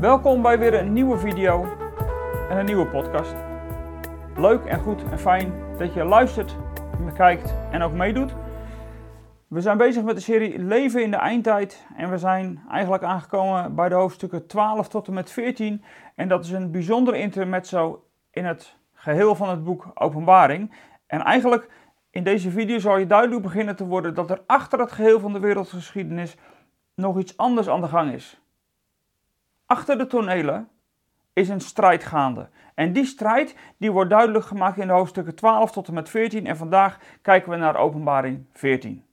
Welkom bij weer een nieuwe video en een nieuwe podcast. Leuk en goed en fijn dat je luistert, kijkt en ook meedoet. We zijn bezig met de serie Leven in de Eindtijd en we zijn eigenlijk aangekomen bij de hoofdstukken 12 tot en met 14. En dat is een bijzondere intermezzo in het geheel van het boek Openbaring. En eigenlijk in deze video zal je duidelijk beginnen te worden dat er achter het geheel van de wereldgeschiedenis nog iets anders aan de gang is. Achter de tonelen is een strijd gaande. En die strijd die wordt duidelijk gemaakt in de hoofdstukken 12 tot en met 14. En vandaag kijken we naar Openbaring 14.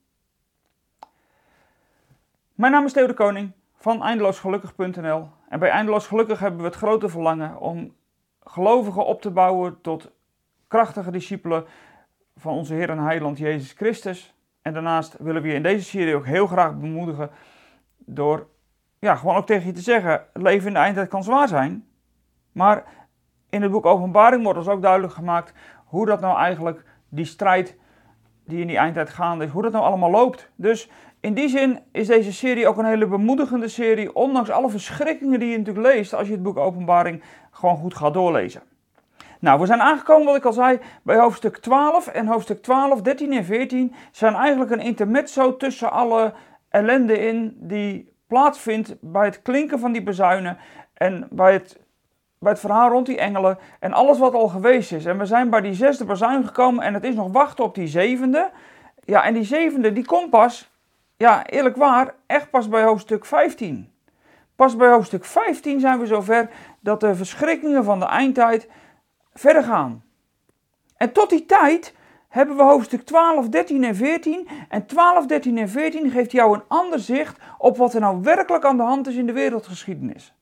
Mijn naam is Theo de Koning van eindeloosgelukkig.nl. En bij Eindeloos Gelukkig hebben we het grote verlangen om gelovigen op te bouwen tot krachtige discipelen van onze Heer en Heiland Jezus Christus. En daarnaast willen we je in deze serie ook heel graag bemoedigen door ja, gewoon ook tegen je te zeggen: leven in de eindtijd kan zwaar zijn. Maar in het boek Openbaring wordt ons ook duidelijk gemaakt hoe dat nou eigenlijk, die strijd die in die eindtijd gaande is, hoe dat nou allemaal loopt. Dus in die zin is deze serie ook een hele bemoedigende serie, ondanks alle verschrikkingen die je natuurlijk leest als je het boek Openbaring gewoon goed gaat doorlezen. Nou, we zijn aangekomen, wat ik al zei, bij hoofdstuk 12. En hoofdstuk 12, 13 en 14 zijn eigenlijk een intermezzo tussen alle ellende in die plaatsvindt bij het klinken van die bezuinen en bij het, bij het verhaal rond die engelen en alles wat al geweest is. En we zijn bij die zesde bezuin gekomen en het is nog wachten op die zevende. Ja, en die zevende die komt pas, ja eerlijk waar, echt pas bij hoofdstuk 15. Pas bij hoofdstuk 15 zijn we zover dat de verschrikkingen van de eindtijd verder gaan. En tot die tijd hebben we hoofdstuk 12, 13 en 14. En 12, 13 en 14 geeft jou een ander zicht op wat er nou werkelijk aan de hand is in de wereldgeschiedenis.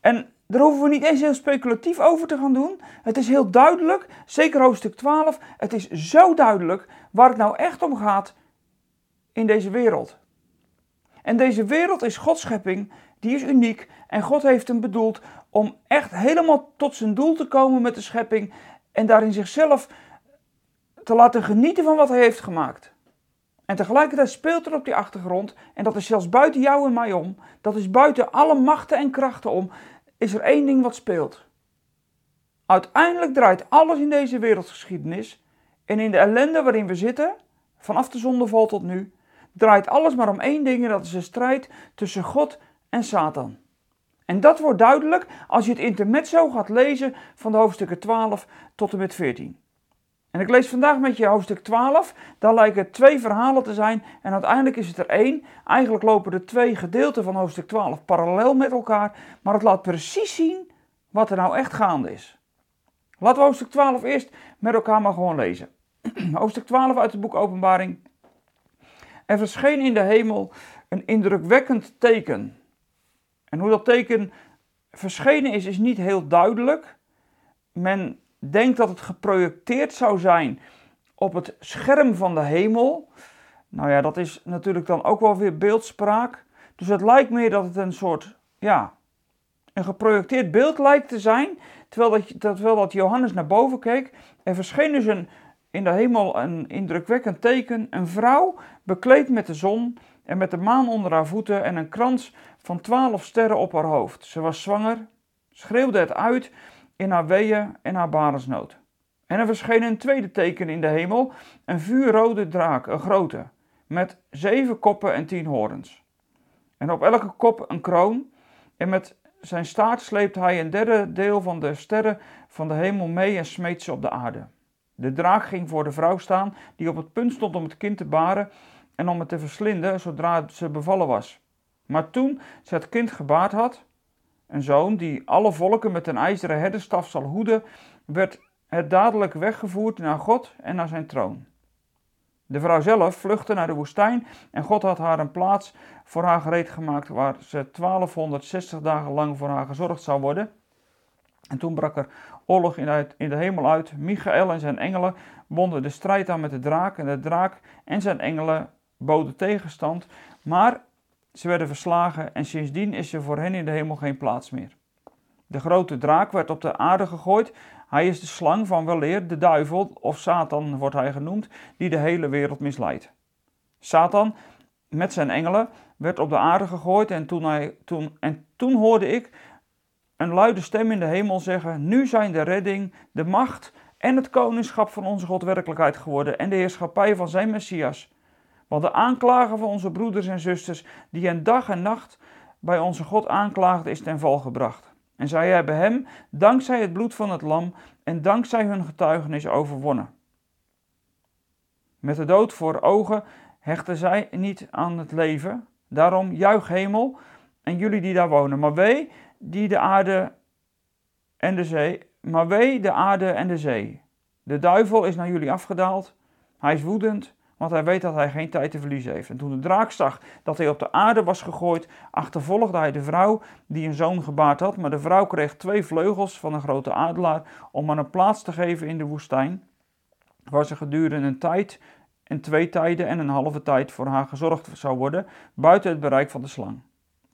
En daar hoeven we niet eens heel speculatief over te gaan doen. Het is heel duidelijk, zeker hoofdstuk 12, het is zo duidelijk waar het nou echt om gaat in deze wereld. En deze wereld is Gods schepping, die is uniek en God heeft hem bedoeld om echt helemaal tot zijn doel te komen met de schepping en daarin zichzelf te laten genieten van wat hij heeft gemaakt. En tegelijkertijd speelt er op die achtergrond, en dat is zelfs buiten jou en mij om, dat is buiten alle machten en krachten om, is er één ding wat speelt. Uiteindelijk draait alles in deze wereldgeschiedenis en in de ellende waarin we zitten, vanaf de zondeval tot nu, draait alles maar om één ding en dat is een strijd tussen God en Satan. En dat wordt duidelijk als je het intermezzo gaat lezen van de hoofdstukken 12 tot en met 14. En ik lees vandaag met je hoofdstuk 12. Daar lijken twee verhalen te zijn en uiteindelijk is het er één. Eigenlijk lopen de twee gedeelten van hoofdstuk 12 parallel met elkaar, maar het laat precies zien wat er nou echt gaande is. Laten we hoofdstuk 12 eerst met elkaar maar gewoon lezen. hoofdstuk 12 uit het boek Openbaring. Er verscheen in de hemel een indrukwekkend teken. En hoe dat teken verschenen is, is niet heel duidelijk. Men denkt dat het geprojecteerd zou zijn op het scherm van de hemel. Nou ja, dat is natuurlijk dan ook wel weer beeldspraak. Dus het lijkt meer dat het een soort, ja, een geprojecteerd beeld lijkt te zijn. Terwijl dat, Johannes naar boven keek. Er verscheen dus een, in de hemel een indrukwekkend teken. Een vrouw bekleed met de zon en met de maan onder haar voeten en een krans van twaalf sterren op haar hoofd. Ze was zwanger, schreeuwde het uit in haar weeën en haar barensnood. En er verscheen een tweede teken in de hemel, een vuurrode draak, een grote, met zeven koppen en tien horens. En op elke kop een kroon, en met zijn staart sleept hij een derde deel van de sterren van de hemel mee en smeet ze op de aarde. De draak ging voor de vrouw staan, die op het punt stond om het kind te baren en om het te verslinden zodra ze bevallen was. Maar toen ze het kind gebaard had, een zoon die alle volken met een ijzeren herderstaf zal hoeden, werd het dadelijk weggevoerd naar God en naar zijn troon. De vrouw zelf vluchtte naar de woestijn en God had haar een plaats voor haar gereed gemaakt waar ze 1260 dagen lang voor haar gezorgd zou worden. En toen brak er oorlog in de hemel uit. Michael en zijn engelen bonden de strijd aan met de draak en de draak en zijn engelen boden tegenstand. Maar ze werden verslagen en sindsdien is er voor hen in de hemel geen plaats meer. De grote draak werd op de aarde gegooid. Hij is de slang van weleer, de duivel, of Satan wordt hij genoemd, die de hele wereld misleidt. Satan met zijn engelen werd op de aarde gegooid en toen, toen, en toen hoorde ik een luide stem in de hemel zeggen: Nu zijn de redding, de macht en het koningschap van onze God werkelijkheid geworden en de heerschappij van zijn Messias. Want de aanklager van onze broeders en zusters, die hen dag en nacht bij onze God aanklaagde, is ten val gebracht. En zij hebben hem, dankzij het bloed van het lam en dankzij hun getuigenis, overwonnen. Met de dood voor ogen hechten zij niet aan het leven. Daarom juich hemel en jullie die daar wonen. Maar wee die de aarde en de zee, maar wee de aarde en de zee. De duivel is naar jullie afgedaald. Hij is woedend, want hij weet dat hij geen tijd te verliezen heeft. En toen de draak zag dat hij op de aarde was gegooid, achtervolgde hij de vrouw die een zoon gebaard had. Maar de vrouw kreeg twee vleugels van een grote adelaar om aan een plaats te geven in de woestijn, waar ze gedurende een tijd, en twee tijden en een halve tijd voor haar gezorgd zou worden, buiten het bereik van de slang.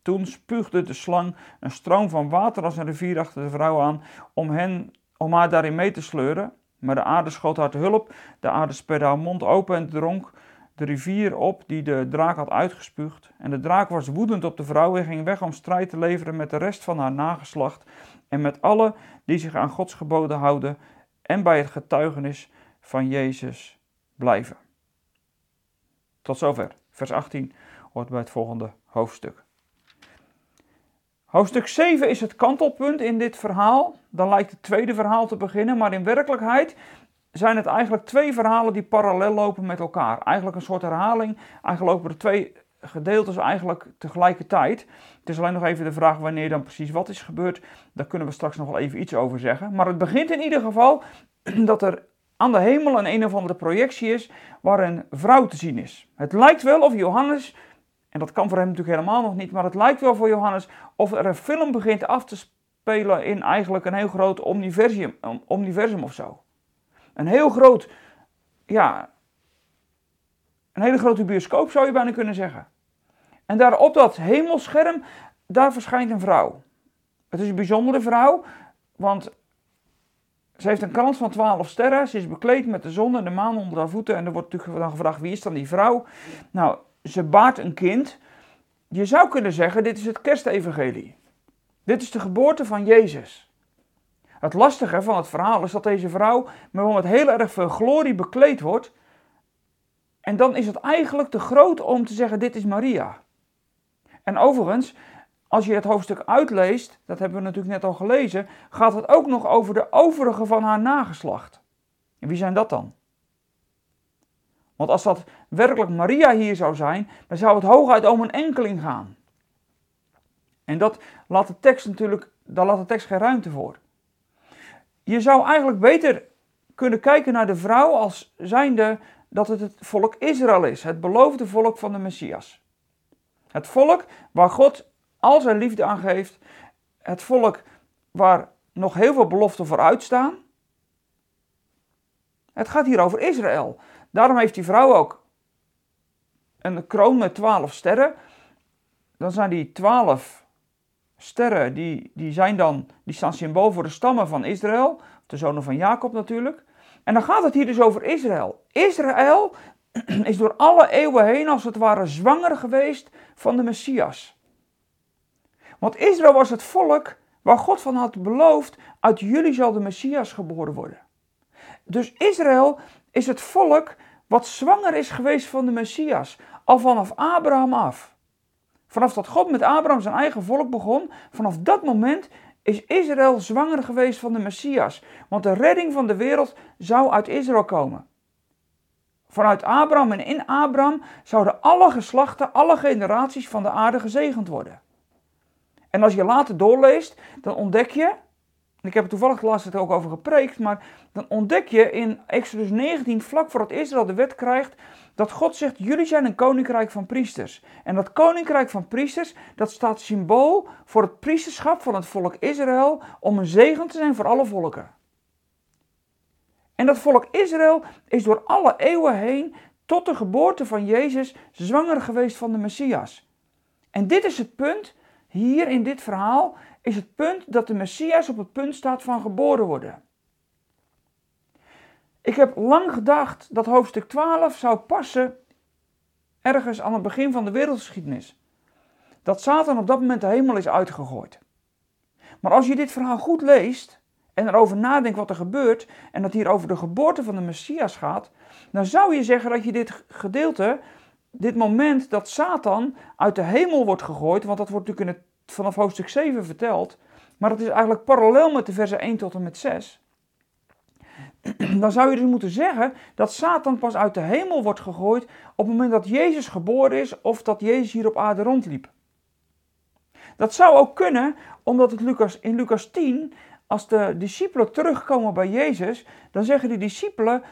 Toen spuugde de slang een stroom van water als een rivier achter de vrouw aan om, hen, om haar daarin mee te sleuren. Maar de aarde schoot haar te hulp. De aarde sperde haar mond open en dronk de rivier op die de draak had uitgespuugd. En de draak was woedend op de vrouw en ging weg om strijd te leveren met de rest van haar nageslacht en met alle die zich aan Gods geboden houden en bij het getuigenis van Jezus blijven. Tot zover. Vers 18 hoort bij het volgende hoofdstuk. Hoofdstuk 7 is het kantelpunt in dit verhaal. Dan lijkt het tweede verhaal te beginnen, maar in werkelijkheid zijn het eigenlijk twee verhalen die parallel lopen met elkaar. Eigenlijk een soort herhaling. Eigenlijk lopen er twee gedeeltes eigenlijk tegelijkertijd. Het is alleen nog even de vraag wanneer dan precies wat is gebeurd. Daar kunnen we straks nog wel even iets over zeggen. Maar het begint in ieder geval dat er aan de hemel een een of andere projectie is waar een vrouw te zien is. Het lijkt wel of Johannes en dat kan voor hem natuurlijk helemaal nog niet, maar het lijkt wel voor Johannes of er een film begint af te spelen in eigenlijk een heel groot omniversum, omniversum of zo. Een heel groot, ja, een hele grote bioscoop zou je bijna kunnen zeggen. En daar op dat hemelscherm, daar verschijnt een vrouw. Het is een bijzondere vrouw, want ze heeft een krans van twaalf sterren. Ze is bekleed met de zon en de maan onder haar voeten. En er wordt natuurlijk dan gevraagd, wie is dan die vrouw? Nou, ze baart een kind. Je zou kunnen zeggen, dit is het kerstevangelie. Dit is de geboorte van Jezus. Het lastige van het verhaal is dat deze vrouw met heel erg veel glorie bekleed wordt. En dan is het eigenlijk te groot om te zeggen, dit is Maria. En overigens, als je het hoofdstuk uitleest, dat hebben we natuurlijk net al gelezen, gaat het ook nog over de overige van haar nageslacht. En wie zijn dat dan? Want als dat werkelijk Maria hier zou zijn, dan zou het hooguit om een enkeling gaan. En dat laat de tekst natuurlijk, daar laat de tekst geen ruimte voor. Je zou eigenlijk beter kunnen kijken naar de vrouw als zijnde dat het het volk Israël is, het beloofde volk van de Messias. Het volk waar God al zijn liefde aan geeft, het volk waar nog heel veel beloften voor uitstaan. Het gaat hier over Israël. Daarom heeft die vrouw ook een kroon met twaalf sterren. Dan zijn die twaalf sterren, die, die, zijn dan, die staan symbool voor de stammen van Israël. De zonen van Jacob natuurlijk. En dan gaat het hier dus over Israël. Israël is door alle eeuwen heen als het ware zwanger geweest van de Messias. Want Israël was het volk waar God van had beloofd, uit jullie zal de Messias geboren worden. Dus Israël is het volk wat zwanger is geweest van de Messias, al vanaf Abraham af. Vanaf dat God met Abraham zijn eigen volk begon, vanaf dat moment is Israël zwanger geweest van de Messias. Want de redding van de wereld zou uit Israël komen. Vanuit Abraham en in Abraham zouden alle geslachten, alle generaties van de aarde gezegend worden. En als je later doorleest, dan ontdek je ik heb er toevallig de laatste tijd ook over gepreekt, maar dan ontdek je in Exodus 19, vlak voordat Israël de wet krijgt, dat God zegt, jullie zijn een koninkrijk van priesters. En dat koninkrijk van priesters, dat staat symbool voor het priesterschap van het volk Israël, om een zegen te zijn voor alle volken. En dat volk Israël is door alle eeuwen heen, tot de geboorte van Jezus, zwanger geweest van de Messias. En dit is het punt, hier in dit verhaal, is het punt dat de Messias op het punt staat van geboren worden. Ik heb lang gedacht dat hoofdstuk 12 zou passen ergens aan het begin van de wereldgeschiedenis. dat Satan op dat moment de hemel is uitgegooid. Maar als je dit verhaal goed leest en erover nadenkt wat er gebeurt en dat hier over de geboorte van de Messias gaat, dan zou je zeggen dat je dit gedeelte, dit moment dat Satan uit de hemel wordt gegooid, want dat wordt natuurlijk in het, vanaf hoofdstuk 7 verteld, maar dat is eigenlijk parallel met de versen 1 tot en met 6. Dan zou je dus moeten zeggen dat Satan pas uit de hemel wordt gegooid op het moment dat Jezus geboren is of dat Jezus hier op aarde rondliep. Dat zou ook kunnen, omdat het Lucas, in Lucas 10, als de discipelen terugkomen bij Jezus, dan zeggen die discipelen,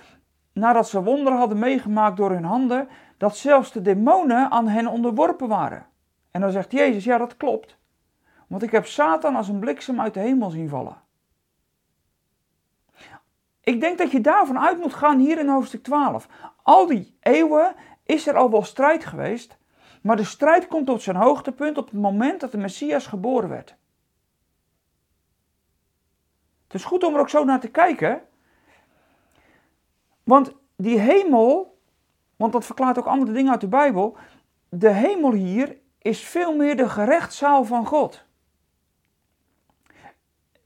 nadat ze wonderen hadden meegemaakt door hun handen, dat zelfs de demonen aan hen onderworpen waren. En dan zegt Jezus, ja dat klopt, want ik heb Satan als een bliksem uit de hemel zien vallen. Ik denk dat je daarvan uit moet gaan hier in hoofdstuk 12. Al die eeuwen is er al wel strijd geweest, maar de strijd komt tot zijn hoogtepunt op het moment dat de Messias geboren werd. Het is goed om er ook zo naar te kijken. Want die hemel, want dat verklaart ook andere dingen uit de Bijbel. De hemel hier is veel meer de gerechtszaal van God.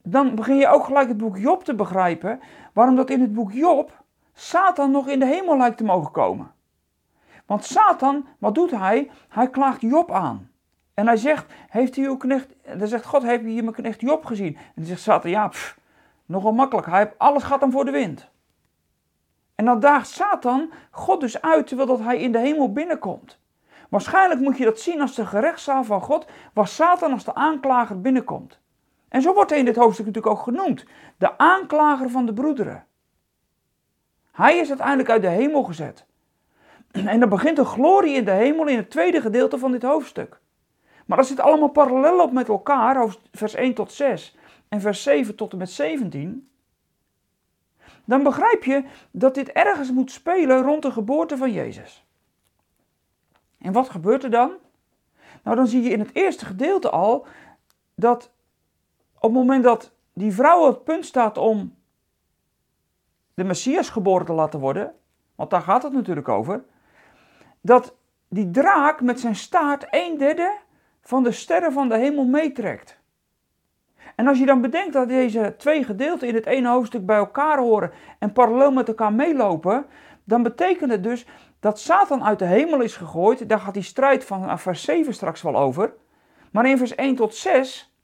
Dan begin je ook gelijk het boek Job te begrijpen. Waarom dat in het boek Job Satan nog in de hemel lijkt te mogen komen. Want Satan, wat doet hij? Hij klaagt Job aan. En hij zegt, heeft u uw knecht, dan zegt God, heeft u hier mijn knecht Job gezien? En dan zegt Satan, ja, pff, nogal makkelijk, hij alles gaat hem voor de wind. En dan daagt Satan God dus uit, terwijl dat hij in de hemel binnenkomt. Waarschijnlijk moet je dat zien als de gerechtszaal van God, waar Satan als de aanklager binnenkomt. En zo wordt hij in dit hoofdstuk natuurlijk ook genoemd, de aanklager van de broederen. Hij is uiteindelijk uit de hemel gezet. En dan begint de glorie in de hemel in het tweede gedeelte van dit hoofdstuk. Maar dat zit allemaal parallel op met elkaar, vers 1 tot 6 en vers 7 tot en met 17. Dan begrijp je dat dit ergens moet spelen rond de geboorte van Jezus. En wat gebeurt er dan? Nou, dan zie je in het eerste gedeelte al dat op het moment dat die vrouw op het punt staat om de Messias geboren te laten worden, want daar gaat het natuurlijk over, dat die draak met zijn staart een derde van de sterren van de hemel meetrekt. En als je dan bedenkt dat deze twee gedeelten in het ene hoofdstuk bij elkaar horen en parallel met elkaar meelopen, dan betekent het dus dat Satan uit de hemel is gegooid. Daar gaat die strijd van vers 7 straks wel over. Maar in vers 1 tot 6,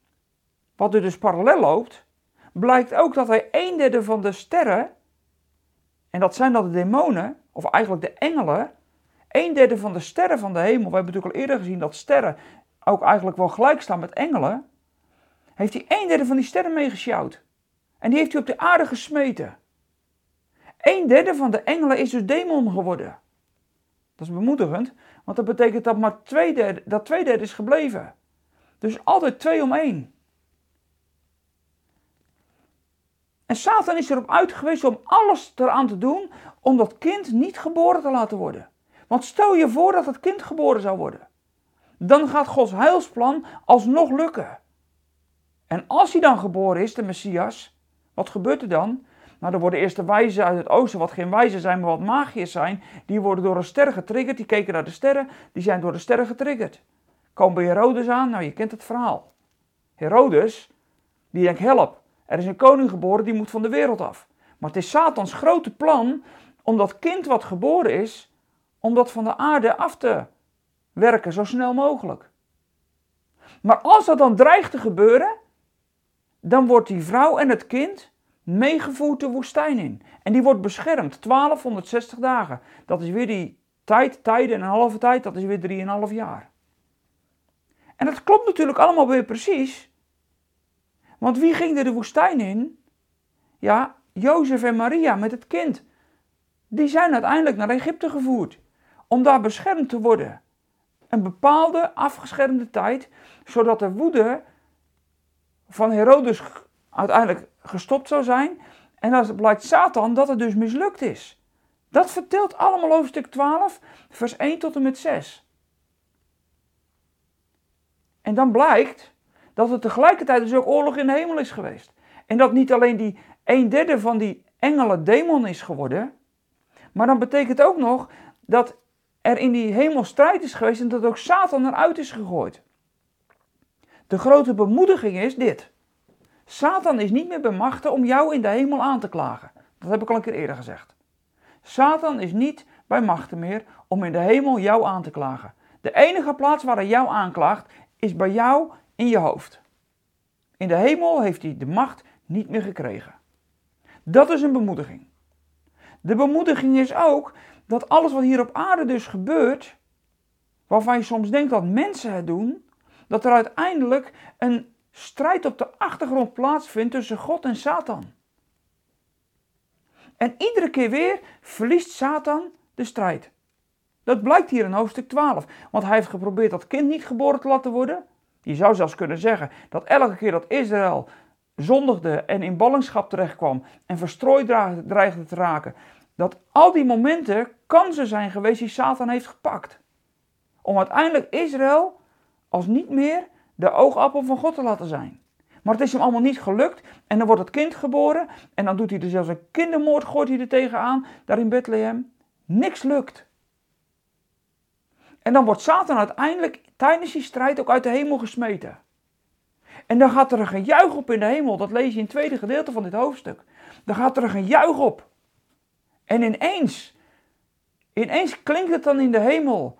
wat er dus parallel loopt, blijkt ook dat hij een derde van de sterren, en dat zijn dan de demonen, of eigenlijk de engelen, een derde van de sterren van de hemel, we hebben natuurlijk al eerder gezien dat sterren ook eigenlijk wel gelijk staan met engelen, heeft hij een derde van die sterren meegesjouwd. En die heeft hij op de aarde gesmeten. Een derde van de engelen is dus demon geworden. Dat is bemoedigend, want dat betekent dat maar twee derde, dat twee derde is gebleven. Dus altijd twee om één. En Satan is erop uit geweest om alles eraan te doen om dat kind niet geboren te laten worden. Want stel je voor dat het kind geboren zou worden. Dan gaat Gods heilsplan alsnog lukken. En als hij dan geboren is, de Messias, wat gebeurt er dan? Nou, dan worden eerst de wijzen uit het oosten, wat geen wijzen zijn, maar wat magiërs zijn, die worden door een ster getriggerd. Die keken naar de sterren, die zijn door de sterren getriggerd. Komen bij Herodes aan, nou je kent het verhaal. Herodes, die denkt, help, er is een koning geboren, die moet van de wereld af. Maar het is Satans grote plan om dat kind wat geboren is, om dat van de aarde af te werken, zo snel mogelijk. Maar als dat dan dreigt te gebeuren, dan wordt die vrouw en het kind meegevoerd de woestijn in. En die wordt beschermd 1260 dagen. Dat is weer die tijd, tijden en een halve tijd, dat is weer 3,5 jaar. En dat klopt natuurlijk allemaal weer precies. Want wie ging er de woestijn in? Ja, Jozef en Maria met het kind. Die zijn uiteindelijk naar Egypte gevoerd om daar beschermd te worden. Een bepaalde afgeschermde tijd, zodat de woede van Herodes uiteindelijk gestopt zou zijn. En dan blijkt Satan dat het dus mislukt is. Dat vertelt allemaal hoofdstuk 12, vers 1 tot en met 6. En dan blijkt dat er tegelijkertijd dus ook oorlog in de hemel is geweest. En dat niet alleen die een derde van die engelen demon is geworden, maar dan betekent ook nog dat er in die hemel strijd is geweest en dat ook Satan eruit is gegooid. De grote bemoediging is dit. Satan is niet meer bemachtigd om jou in de hemel aan te klagen. Dat heb ik al een keer eerder gezegd. Satan is niet bij machten meer om in de hemel jou aan te klagen. De enige plaats waar hij jou aanklaagt is bij jou in je hoofd. In de hemel heeft hij de macht niet meer gekregen. Dat is een bemoediging. De bemoediging is ook dat alles wat hier op aarde dus gebeurt, waarvan je soms denkt dat mensen het doen, dat er uiteindelijk een strijd op de achtergrond plaatsvindt tussen God en Satan. En iedere keer weer verliest Satan de strijd. Dat blijkt hier in hoofdstuk 12. Want hij heeft geprobeerd dat kind niet geboren te laten worden. Je zou zelfs kunnen zeggen dat elke keer dat Israël zondigde en in ballingschap terechtkwam en verstrooid dreigde te raken, dat al die momenten kansen zijn geweest die Satan heeft gepakt. Om uiteindelijk Israël als niet meer de oogappel van God te laten zijn. Maar het is hem allemaal niet gelukt. En dan wordt het kind geboren. En dan doet hij er zelfs een kindermoord, gooit hij er tegenaan, daar in Bethlehem. Niks lukt. En dan wordt Satan uiteindelijk tijdens die strijd ook uit de hemel gesmeten. En dan gaat er een gejuich op in de hemel. Dat lees je in het tweede gedeelte van dit hoofdstuk. Dan gaat er een gejuich op. En ineens, ineens klinkt het dan in de hemel.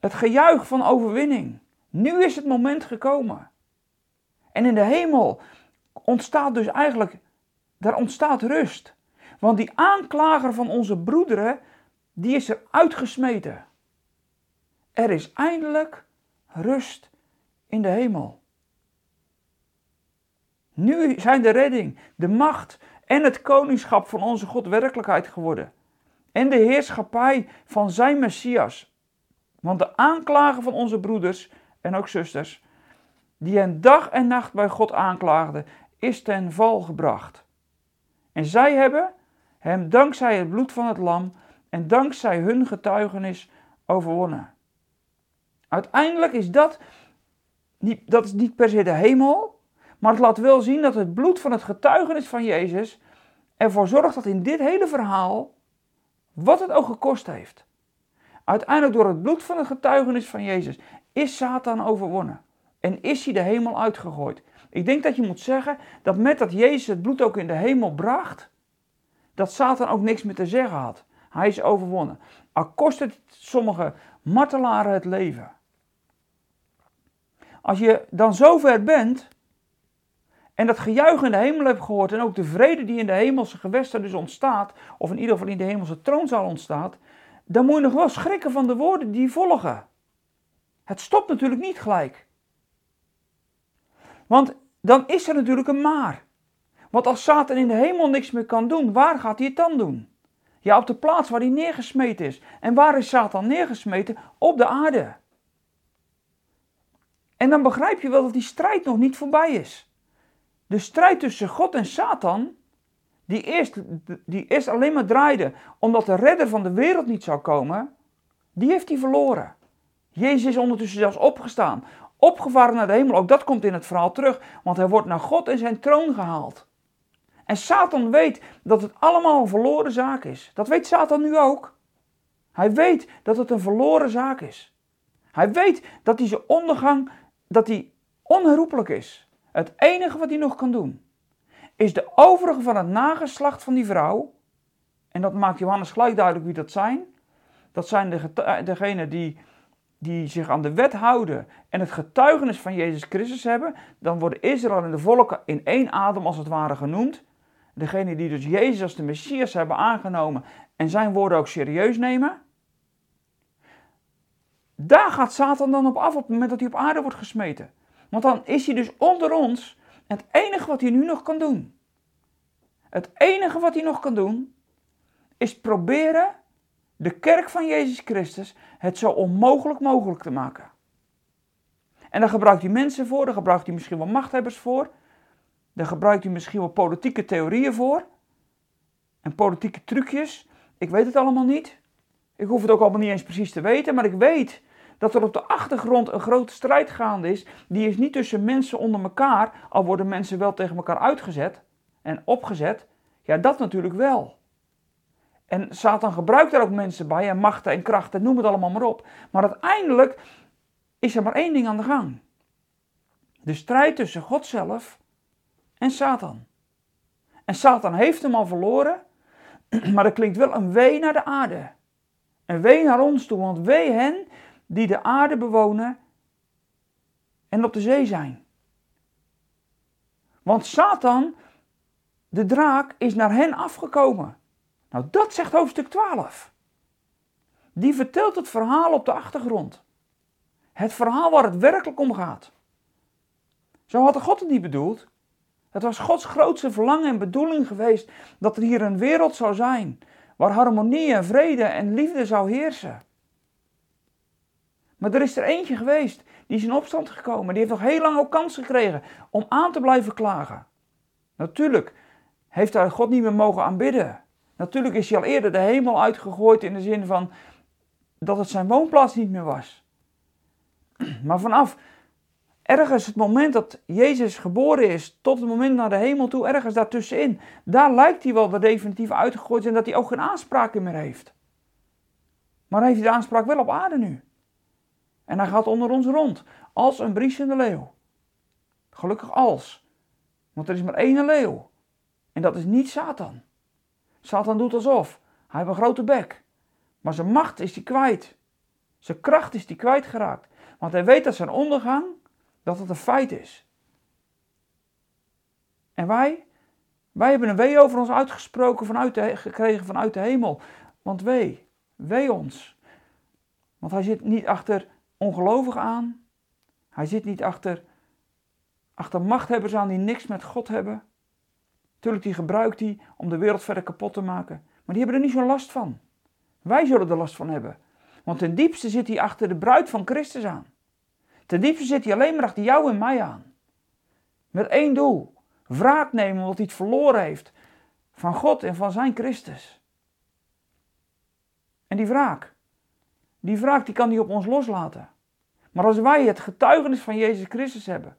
Het gejuich van overwinning. Nu is het moment gekomen. En in de hemel ontstaat dus eigenlijk, daar ontstaat rust. Want die aanklager van onze broederen, die is er uitgesmeten. Er is eindelijk rust in de hemel. Nu zijn de redding, de macht en het koningschap van onze God werkelijkheid geworden. En de heerschappij van zijn Messias. Want de aanklager van onze broeders en ook zusters, die hen dag en nacht bij God aanklaagden, is ten val gebracht. En zij hebben hem dankzij het bloed van het lam en dankzij hun getuigenis overwonnen. Uiteindelijk is dat niet, dat is niet per se de hemel, maar het laat wel zien dat het bloed van het getuigenis van Jezus ervoor zorgt dat in dit hele verhaal, wat het ook gekost heeft, uiteindelijk door het bloed van het getuigenis van Jezus, is Satan overwonnen. En is hij de hemel uitgegooid. Ik denk dat je moet zeggen dat met dat Jezus het bloed ook in de hemel bracht, dat Satan ook niks meer te zeggen had. Hij is overwonnen. Al kost het sommige martelaren het leven. Als je dan zover bent en dat gejuich in de hemel hebt gehoord en ook de vrede die in de hemelse gewesten dus ontstaat, of in ieder geval in de hemelse troonzaal ontstaat, dan moet je nog wel schrikken van de woorden die volgen. Het stopt natuurlijk niet gelijk. Want dan is er natuurlijk een maar. Want als Satan in de hemel niks meer kan doen, waar gaat hij het dan doen? Ja, op de plaats waar hij neergesmeten is. En waar is Satan neergesmeten? Op de aarde. En dan begrijp je wel dat die strijd nog niet voorbij is. De strijd tussen God en Satan, die eerst, die eerst alleen maar draaide omdat de redder van de wereld niet zou komen, die heeft hij verloren. Jezus is ondertussen zelfs opgestaan, opgevaren naar de hemel. Ook dat komt in het verhaal terug, want hij wordt naar God en zijn troon gehaald. En Satan weet dat het allemaal een verloren zaak is. Dat weet Satan nu ook. Hij weet dat het een verloren zaak is. Hij weet dat hij zijn ondergang dat hij onherroepelijk is. Het enige wat hij nog kan doen, is de overige van het nageslacht van die vrouw, en dat maakt Johannes gelijk duidelijk wie dat zijn. Dat zijn de degenen die, die zich aan de wet houden en het getuigenis van Jezus Christus hebben. Dan worden Israël en de volken in één adem als het ware genoemd. Degenen die dus Jezus als de Messias hebben aangenomen en zijn woorden ook serieus nemen. Daar gaat Satan dan op af op het moment dat hij op aarde wordt gesmeten. Want dan is hij dus onder ons. Het enige wat hij nu nog kan doen. Het enige wat hij nog kan doen. Is proberen de kerk van Jezus Christus het zo onmogelijk mogelijk te maken. En daar gebruikt hij mensen voor, daar gebruikt hij misschien wel machthebbers voor. Daar gebruikt hij misschien wel politieke theorieën voor. En politieke trucjes. Ik weet het allemaal niet. Ik hoef het ook allemaal niet eens precies te weten, maar ik weet dat er op de achtergrond een grote strijd gaande is. Die is niet tussen mensen onder elkaar, al worden mensen wel tegen elkaar uitgezet en opgezet. Ja, dat natuurlijk wel. En Satan gebruikt er ook mensen bij en machten en krachten, noem het allemaal maar op. Maar uiteindelijk is er maar één ding aan de gang. De strijd tussen God zelf en Satan. En Satan heeft hem al verloren, maar er klinkt wel een wee naar de aarde. Een wee naar ons toe, want wee hen die de aarde bewonen en op de zee zijn. Want Satan, de draak, is naar hen afgekomen. Nou, dat zegt hoofdstuk 12. Die vertelt het verhaal op de achtergrond. Het verhaal waar het werkelijk om gaat. Zo had God het niet bedoeld. Het was Gods grootste verlangen en bedoeling geweest dat er hier een wereld zou zijn waar harmonie en vrede en liefde zou heersen. Maar er is er eentje geweest die is in opstand gekomen. Die heeft nog heel lang ook kans gekregen om aan te blijven klagen. Natuurlijk heeft hij God niet meer mogen aanbidden. Natuurlijk is hij al eerder de hemel uitgegooid in de zin van dat het zijn woonplaats niet meer was. Maar vanaf ergens het moment dat Jezus geboren is, tot het moment naar de hemel toe, ergens daartussenin, daar lijkt hij wel de definitief uitgegooid en dat hij ook geen aanspraak meer heeft. Maar hij heeft de aanspraak wel op aarde nu. En hij gaat onder ons rond, als een briesende leeuw. Gelukkig als. Want er is maar één leeuw. En dat is niet Satan. Satan doet alsof. Hij heeft een grote bek. Maar zijn macht is hij kwijt. Zijn kracht is hij kwijtgeraakt. Want hij weet dat zijn ondergang, dat het een feit is. En wij? Wij hebben een wee over ons uitgesproken vanuit de, gekregen vanuit de hemel. Want wee, wee ons. Want hij zit niet achter ongelovig aan. Hij zit niet achter, achter machthebbers aan die niks met God hebben. Tuurlijk, die gebruikt hij om de wereld verder kapot te maken. Maar die hebben er niet zo'n last van. Wij zullen er last van hebben. Want ten diepste zit hij achter de bruid van Christus aan. Ten diepste zit hij alleen maar achter jou en mij aan. Met één doel: wraak nemen wat hij het verloren heeft van God en van zijn Christus. En die wraak, die wraak die kan hij op ons loslaten. Maar als wij het getuigenis van Jezus Christus hebben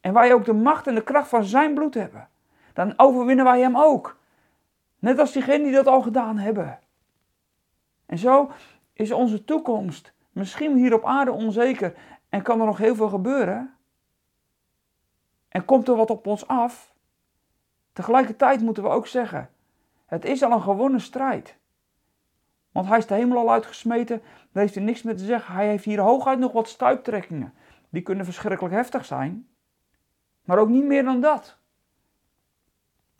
en wij ook de macht en de kracht van zijn bloed hebben, dan overwinnen wij hem ook. Net als diegenen die dat al gedaan hebben. En zo is onze toekomst misschien hier op aarde onzeker en kan er nog heel veel gebeuren. En komt er wat op ons af? Tegelijkertijd moeten we ook zeggen: het is al een gewonnen strijd. Want hij is de hemel al uitgesmeten, daar heeft hij niks meer te zeggen. Hij heeft hier hooguit nog wat stuiptrekkingen. Die kunnen verschrikkelijk heftig zijn, maar ook niet meer dan dat.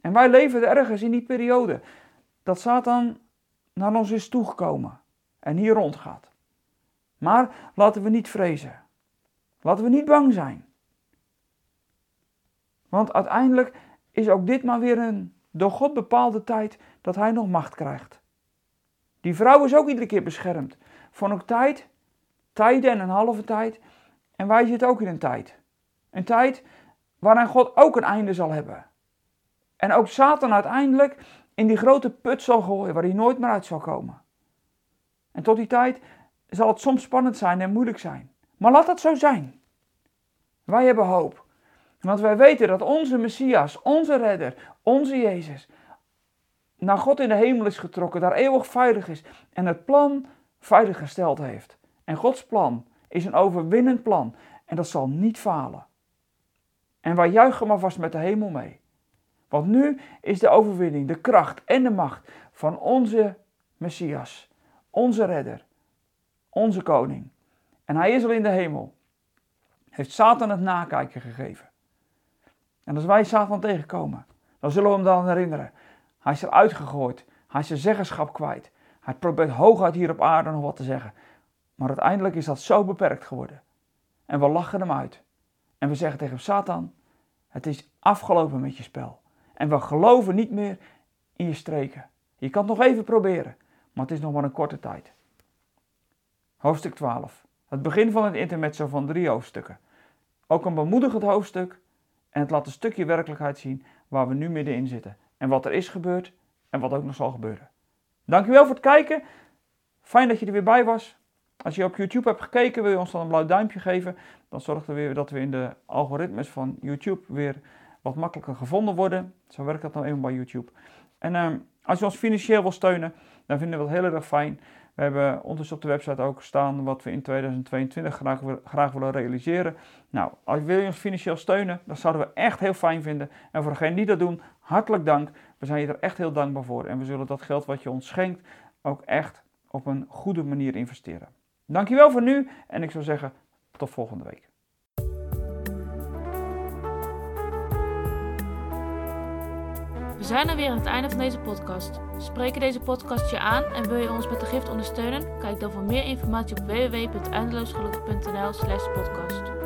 En wij leven ergens in die periode dat Satan naar ons is toegekomen en hier rondgaat. Maar laten we niet vrezen. Laten we niet bang zijn. Want uiteindelijk is ook dit maar weer een door God bepaalde tijd dat hij nog macht krijgt. Die vrouw is ook iedere keer beschermd. Voor een tijd, tijden en een halve tijd. En wij zitten ook in een tijd. Een tijd waarin God ook een einde zal hebben. En ook Satan uiteindelijk in die grote put zal gooien waar hij nooit meer uit zal komen. En tot die tijd zal het soms spannend zijn en moeilijk zijn. Maar laat dat zo zijn. Wij hebben hoop. Want wij weten dat onze Messias, onze redder, onze Jezus, naar God in de hemel is getrokken, daar eeuwig veilig is en het plan veilig gesteld heeft. En Gods plan is een overwinnend plan en dat zal niet falen. En wij juichen maar vast met de hemel mee. Want nu is de overwinning, de kracht en de macht van onze Messias, onze redder, onze koning. En hij is al in de hemel. Heeft Satan het nakijken gegeven. En als wij Satan tegenkomen, dan zullen we hem dan herinneren. Hij is eruit gegooid. Hij is zijn zeggenschap kwijt. Hij probeert hooguit hier op aarde nog wat te zeggen. Maar uiteindelijk is dat zo beperkt geworden. En we lachen hem uit. En we zeggen tegen Satan, het is afgelopen met je spel. En we geloven niet meer in je streken. Je kan het nog even proberen, maar het is nog maar een korte tijd. Hoofdstuk 12. Het begin van het intermezzo van drie hoofdstukken. Ook een bemoedigend hoofdstuk en het laat een stukje werkelijkheid zien waar we nu middenin zitten. En wat er is gebeurd en wat ook nog zal gebeuren. Dankjewel voor het kijken. Fijn dat je er weer bij was. Als je op YouTube hebt gekeken, wil je ons dan een blauw duimpje geven. Dan zorgt er weer dat we in de algoritmes van YouTube weer wat makkelijker gevonden worden. Zo werkt dat nou eenmaal bij YouTube. En ehm, als je ons financieel wil steunen, dan vinden we het heel erg fijn. We hebben ondertussen op de website ook staan wat we in 2022 graag, graag willen realiseren. Nou, als wil je ons financieel steunen, dat zouden we echt heel fijn vinden. En voor degenen die dat doen, hartelijk dank. We zijn je er echt heel dankbaar voor. En we zullen dat geld wat je ons schenkt ook echt op een goede manier investeren. Dankjewel voor nu en ik zou zeggen tot volgende week. We zijn er weer aan het einde van deze podcast. Spreken deze podcast je aan en wil je ons met de gift ondersteunen? Kijk dan voor meer informatie op www.eindeloosgelukkig.nl/podcast.